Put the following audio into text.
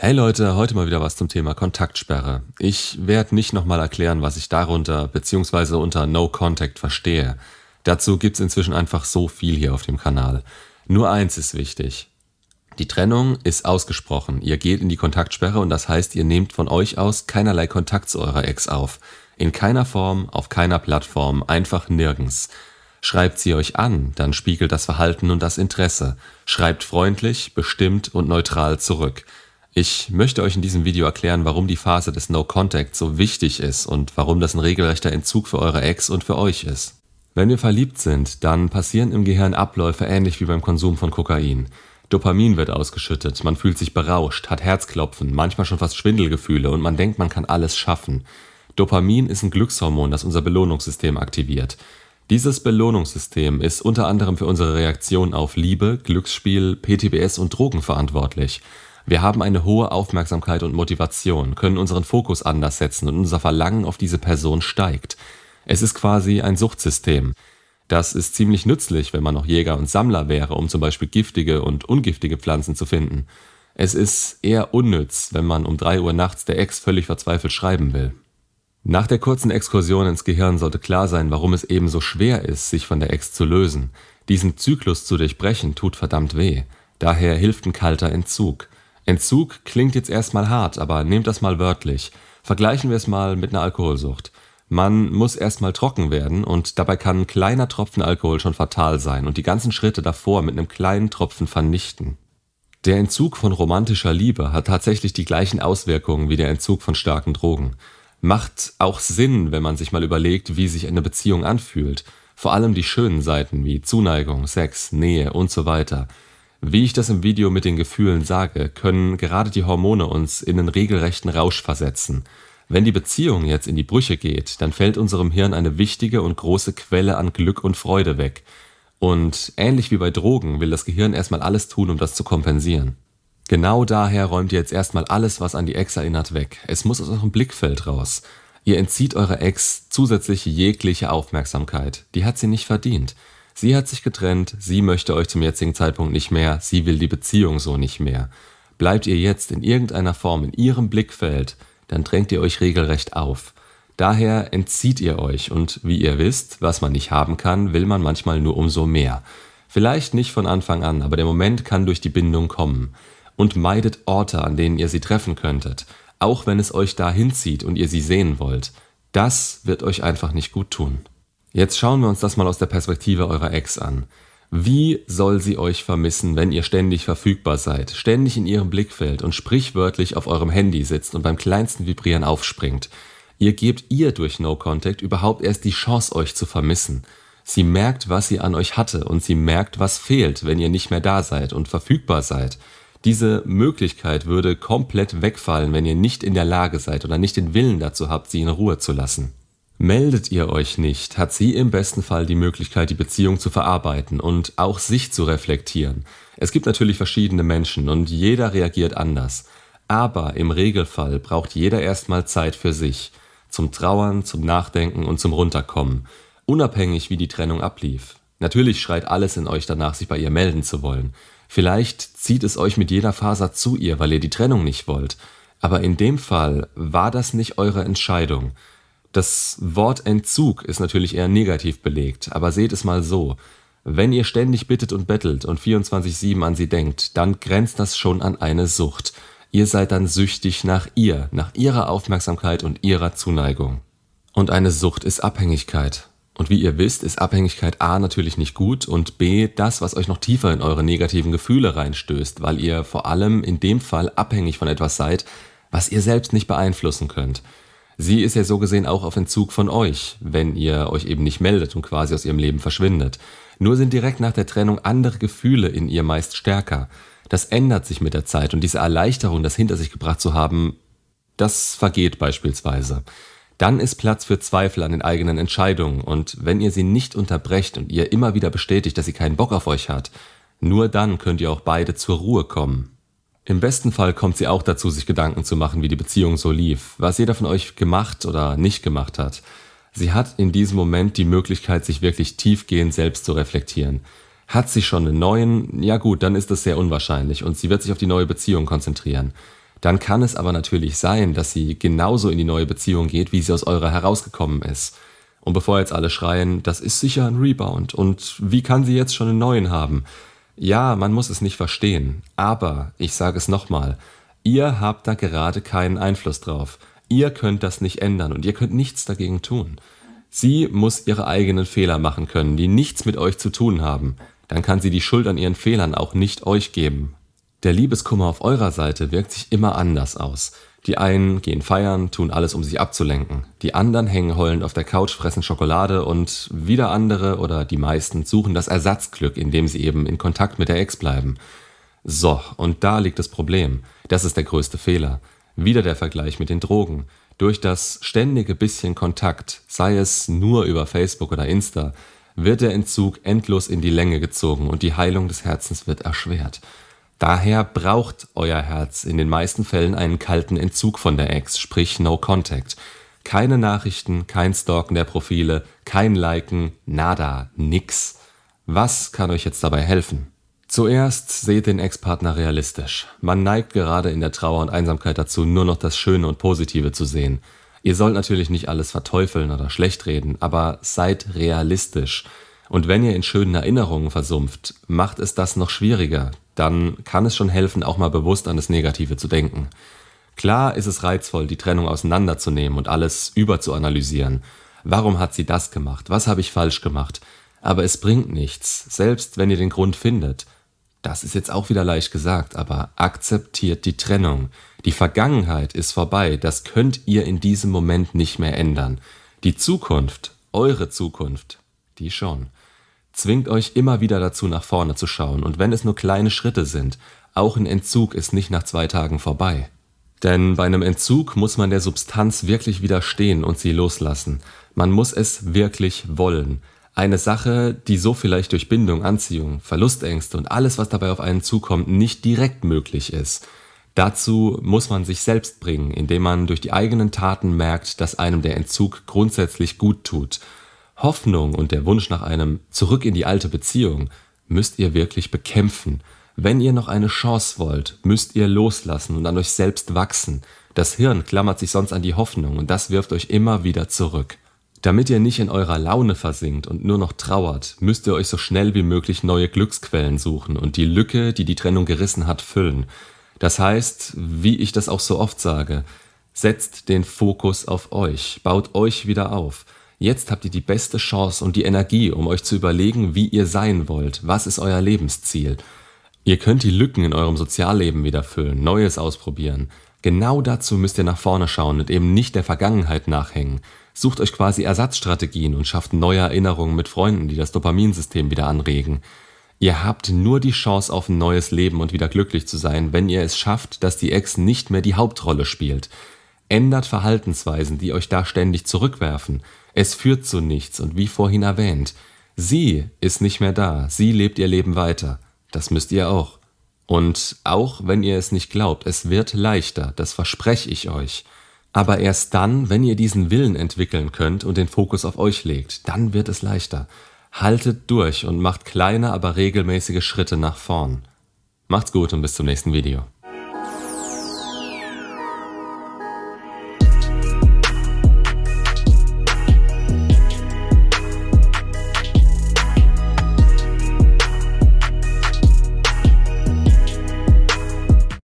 Hey Leute, heute mal wieder was zum Thema Kontaktsperre. Ich werde nicht nochmal erklären, was ich darunter bzw. unter No Contact verstehe. Dazu gibt's inzwischen einfach so viel hier auf dem Kanal. Nur eins ist wichtig. Die Trennung ist ausgesprochen. Ihr geht in die Kontaktsperre und das heißt, ihr nehmt von euch aus keinerlei Kontakt zu eurer Ex auf. In keiner Form, auf keiner Plattform, einfach nirgends. Schreibt sie euch an, dann spiegelt das Verhalten und das Interesse. Schreibt freundlich, bestimmt und neutral zurück. Ich möchte euch in diesem Video erklären, warum die Phase des No Contact so wichtig ist und warum das ein regelrechter Entzug für eure Ex und für euch ist. Wenn wir verliebt sind, dann passieren im Gehirn Abläufe ähnlich wie beim Konsum von Kokain. Dopamin wird ausgeschüttet, man fühlt sich berauscht, hat Herzklopfen, manchmal schon fast Schwindelgefühle und man denkt, man kann alles schaffen. Dopamin ist ein Glückshormon, das unser Belohnungssystem aktiviert. Dieses Belohnungssystem ist unter anderem für unsere Reaktion auf Liebe, Glücksspiel, PTBS und Drogen verantwortlich. Wir haben eine hohe Aufmerksamkeit und Motivation, können unseren Fokus anders setzen und unser Verlangen auf diese Person steigt. Es ist quasi ein Suchtsystem. Das ist ziemlich nützlich, wenn man noch Jäger und Sammler wäre, um zum Beispiel giftige und ungiftige Pflanzen zu finden. Es ist eher unnütz, wenn man um drei Uhr nachts der Ex völlig verzweifelt schreiben will. Nach der kurzen Exkursion ins Gehirn sollte klar sein, warum es eben so schwer ist, sich von der Ex zu lösen. Diesen Zyklus zu durchbrechen tut verdammt weh. Daher hilft ein kalter Entzug. Entzug klingt jetzt erstmal hart, aber nehmt das mal wörtlich. Vergleichen wir es mal mit einer Alkoholsucht. Man muss erstmal trocken werden und dabei kann ein kleiner Tropfen Alkohol schon fatal sein und die ganzen Schritte davor mit einem kleinen Tropfen vernichten. Der Entzug von romantischer Liebe hat tatsächlich die gleichen Auswirkungen wie der Entzug von starken Drogen. Macht auch Sinn, wenn man sich mal überlegt, wie sich eine Beziehung anfühlt. Vor allem die schönen Seiten wie Zuneigung, Sex, Nähe und so weiter. Wie ich das im Video mit den Gefühlen sage, können gerade die Hormone uns in einen regelrechten Rausch versetzen. Wenn die Beziehung jetzt in die Brüche geht, dann fällt unserem Hirn eine wichtige und große Quelle an Glück und Freude weg. Und ähnlich wie bei Drogen will das Gehirn erstmal alles tun, um das zu kompensieren. Genau daher räumt ihr jetzt erstmal alles, was an die Ex erinnert, weg. Es muss aus eurem Blickfeld raus. Ihr entzieht eurer Ex zusätzlich jegliche Aufmerksamkeit. Die hat sie nicht verdient. Sie hat sich getrennt, sie möchte euch zum jetzigen Zeitpunkt nicht mehr, sie will die Beziehung so nicht mehr. Bleibt ihr jetzt in irgendeiner Form in ihrem Blickfeld, dann drängt ihr euch regelrecht auf. Daher entzieht ihr euch und wie ihr wisst, was man nicht haben kann, will man manchmal nur umso mehr. Vielleicht nicht von Anfang an, aber der Moment kann durch die Bindung kommen. Und meidet Orte, an denen ihr sie treffen könntet, auch wenn es euch da hinzieht und ihr sie sehen wollt. Das wird euch einfach nicht gut tun. Jetzt schauen wir uns das mal aus der Perspektive eurer Ex an. Wie soll sie euch vermissen, wenn ihr ständig verfügbar seid, ständig in ihrem Blickfeld und sprichwörtlich auf eurem Handy sitzt und beim kleinsten Vibrieren aufspringt? Ihr gebt ihr durch No Contact überhaupt erst die Chance, euch zu vermissen. Sie merkt, was sie an euch hatte und sie merkt, was fehlt, wenn ihr nicht mehr da seid und verfügbar seid. Diese Möglichkeit würde komplett wegfallen, wenn ihr nicht in der Lage seid oder nicht den Willen dazu habt, sie in Ruhe zu lassen. Meldet ihr euch nicht, hat sie im besten Fall die Möglichkeit, die Beziehung zu verarbeiten und auch sich zu reflektieren. Es gibt natürlich verschiedene Menschen und jeder reagiert anders. Aber im Regelfall braucht jeder erstmal Zeit für sich. Zum Trauern, zum Nachdenken und zum Runterkommen. Unabhängig wie die Trennung ablief. Natürlich schreit alles in euch danach, sich bei ihr melden zu wollen. Vielleicht zieht es euch mit jeder Faser zu ihr, weil ihr die Trennung nicht wollt. Aber in dem Fall war das nicht eure Entscheidung. Das Wort Entzug ist natürlich eher negativ belegt, aber seht es mal so. Wenn ihr ständig bittet und bettelt und 24-7 an sie denkt, dann grenzt das schon an eine Sucht. Ihr seid dann süchtig nach ihr, nach ihrer Aufmerksamkeit und ihrer Zuneigung. Und eine Sucht ist Abhängigkeit. Und wie ihr wisst, ist Abhängigkeit A natürlich nicht gut und B das, was euch noch tiefer in eure negativen Gefühle reinstößt, weil ihr vor allem in dem Fall abhängig von etwas seid, was ihr selbst nicht beeinflussen könnt. Sie ist ja so gesehen auch auf Entzug von euch, wenn ihr euch eben nicht meldet und quasi aus ihrem Leben verschwindet. Nur sind direkt nach der Trennung andere Gefühle in ihr meist stärker. Das ändert sich mit der Zeit und diese Erleichterung, das hinter sich gebracht zu haben, das vergeht beispielsweise. Dann ist Platz für Zweifel an den eigenen Entscheidungen und wenn ihr sie nicht unterbrecht und ihr immer wieder bestätigt, dass sie keinen Bock auf euch hat, nur dann könnt ihr auch beide zur Ruhe kommen. Im besten Fall kommt sie auch dazu, sich Gedanken zu machen, wie die Beziehung so lief, was jeder von euch gemacht oder nicht gemacht hat. Sie hat in diesem Moment die Möglichkeit, sich wirklich tiefgehend selbst zu reflektieren. Hat sie schon einen neuen? Ja gut, dann ist das sehr unwahrscheinlich und sie wird sich auf die neue Beziehung konzentrieren. Dann kann es aber natürlich sein, dass sie genauso in die neue Beziehung geht, wie sie aus eurer herausgekommen ist. Und bevor jetzt alle schreien, das ist sicher ein Rebound und wie kann sie jetzt schon einen neuen haben? Ja, man muss es nicht verstehen, aber ich sage es nochmal, ihr habt da gerade keinen Einfluss drauf. Ihr könnt das nicht ändern und ihr könnt nichts dagegen tun. Sie muss ihre eigenen Fehler machen können, die nichts mit euch zu tun haben. Dann kann sie die Schuld an ihren Fehlern auch nicht euch geben. Der Liebeskummer auf eurer Seite wirkt sich immer anders aus. Die einen gehen feiern, tun alles, um sich abzulenken. Die anderen hängen heulend auf der Couch, fressen Schokolade und wieder andere oder die meisten suchen das Ersatzglück, indem sie eben in Kontakt mit der Ex bleiben. So, und da liegt das Problem. Das ist der größte Fehler. Wieder der Vergleich mit den Drogen. Durch das ständige bisschen Kontakt, sei es nur über Facebook oder Insta, wird der Entzug endlos in die Länge gezogen und die Heilung des Herzens wird erschwert. Daher braucht euer Herz in den meisten Fällen einen kalten Entzug von der Ex, sprich No Contact. Keine Nachrichten, kein Stalken der Profile, kein Liken, nada, nix. Was kann euch jetzt dabei helfen? Zuerst seht den Ex-Partner realistisch. Man neigt gerade in der Trauer und Einsamkeit dazu, nur noch das Schöne und Positive zu sehen. Ihr sollt natürlich nicht alles verteufeln oder schlecht reden, aber seid realistisch. Und wenn ihr in schönen Erinnerungen versumpft, macht es das noch schwieriger, dann kann es schon helfen, auch mal bewusst an das Negative zu denken. Klar ist es reizvoll, die Trennung auseinanderzunehmen und alles überzuanalysieren. Warum hat sie das gemacht? Was habe ich falsch gemacht? Aber es bringt nichts, selbst wenn ihr den Grund findet. Das ist jetzt auch wieder leicht gesagt, aber akzeptiert die Trennung. Die Vergangenheit ist vorbei, das könnt ihr in diesem Moment nicht mehr ändern. Die Zukunft, eure Zukunft, die schon zwingt euch immer wieder dazu, nach vorne zu schauen, und wenn es nur kleine Schritte sind, auch ein Entzug ist nicht nach zwei Tagen vorbei. Denn bei einem Entzug muss man der Substanz wirklich widerstehen und sie loslassen. Man muss es wirklich wollen. Eine Sache, die so vielleicht durch Bindung, Anziehung, Verlustängste und alles, was dabei auf einen zukommt, nicht direkt möglich ist. Dazu muss man sich selbst bringen, indem man durch die eigenen Taten merkt, dass einem der Entzug grundsätzlich gut tut Hoffnung und der Wunsch nach einem Zurück in die alte Beziehung müsst ihr wirklich bekämpfen. Wenn ihr noch eine Chance wollt, müsst ihr loslassen und an euch selbst wachsen. Das Hirn klammert sich sonst an die Hoffnung und das wirft euch immer wieder zurück. Damit ihr nicht in eurer Laune versinkt und nur noch trauert, müsst ihr euch so schnell wie möglich neue Glücksquellen suchen und die Lücke, die die Trennung gerissen hat, füllen. Das heißt, wie ich das auch so oft sage, setzt den Fokus auf euch, baut euch wieder auf. Jetzt habt ihr die beste Chance und die Energie, um euch zu überlegen, wie ihr sein wollt. Was ist euer Lebensziel? Ihr könnt die Lücken in eurem Sozialleben wieder füllen, Neues ausprobieren. Genau dazu müsst ihr nach vorne schauen und eben nicht der Vergangenheit nachhängen. Sucht euch quasi Ersatzstrategien und schafft neue Erinnerungen mit Freunden, die das Dopaminsystem wieder anregen. Ihr habt nur die Chance auf ein neues Leben und wieder glücklich zu sein, wenn ihr es schafft, dass die Ex nicht mehr die Hauptrolle spielt. Ändert Verhaltensweisen, die euch da ständig zurückwerfen. Es führt zu nichts und wie vorhin erwähnt, sie ist nicht mehr da, sie lebt ihr Leben weiter. Das müsst ihr auch. Und auch wenn ihr es nicht glaubt, es wird leichter, das verspreche ich euch. Aber erst dann, wenn ihr diesen Willen entwickeln könnt und den Fokus auf euch legt, dann wird es leichter. Haltet durch und macht kleine, aber regelmäßige Schritte nach vorn. Macht's gut und bis zum nächsten Video.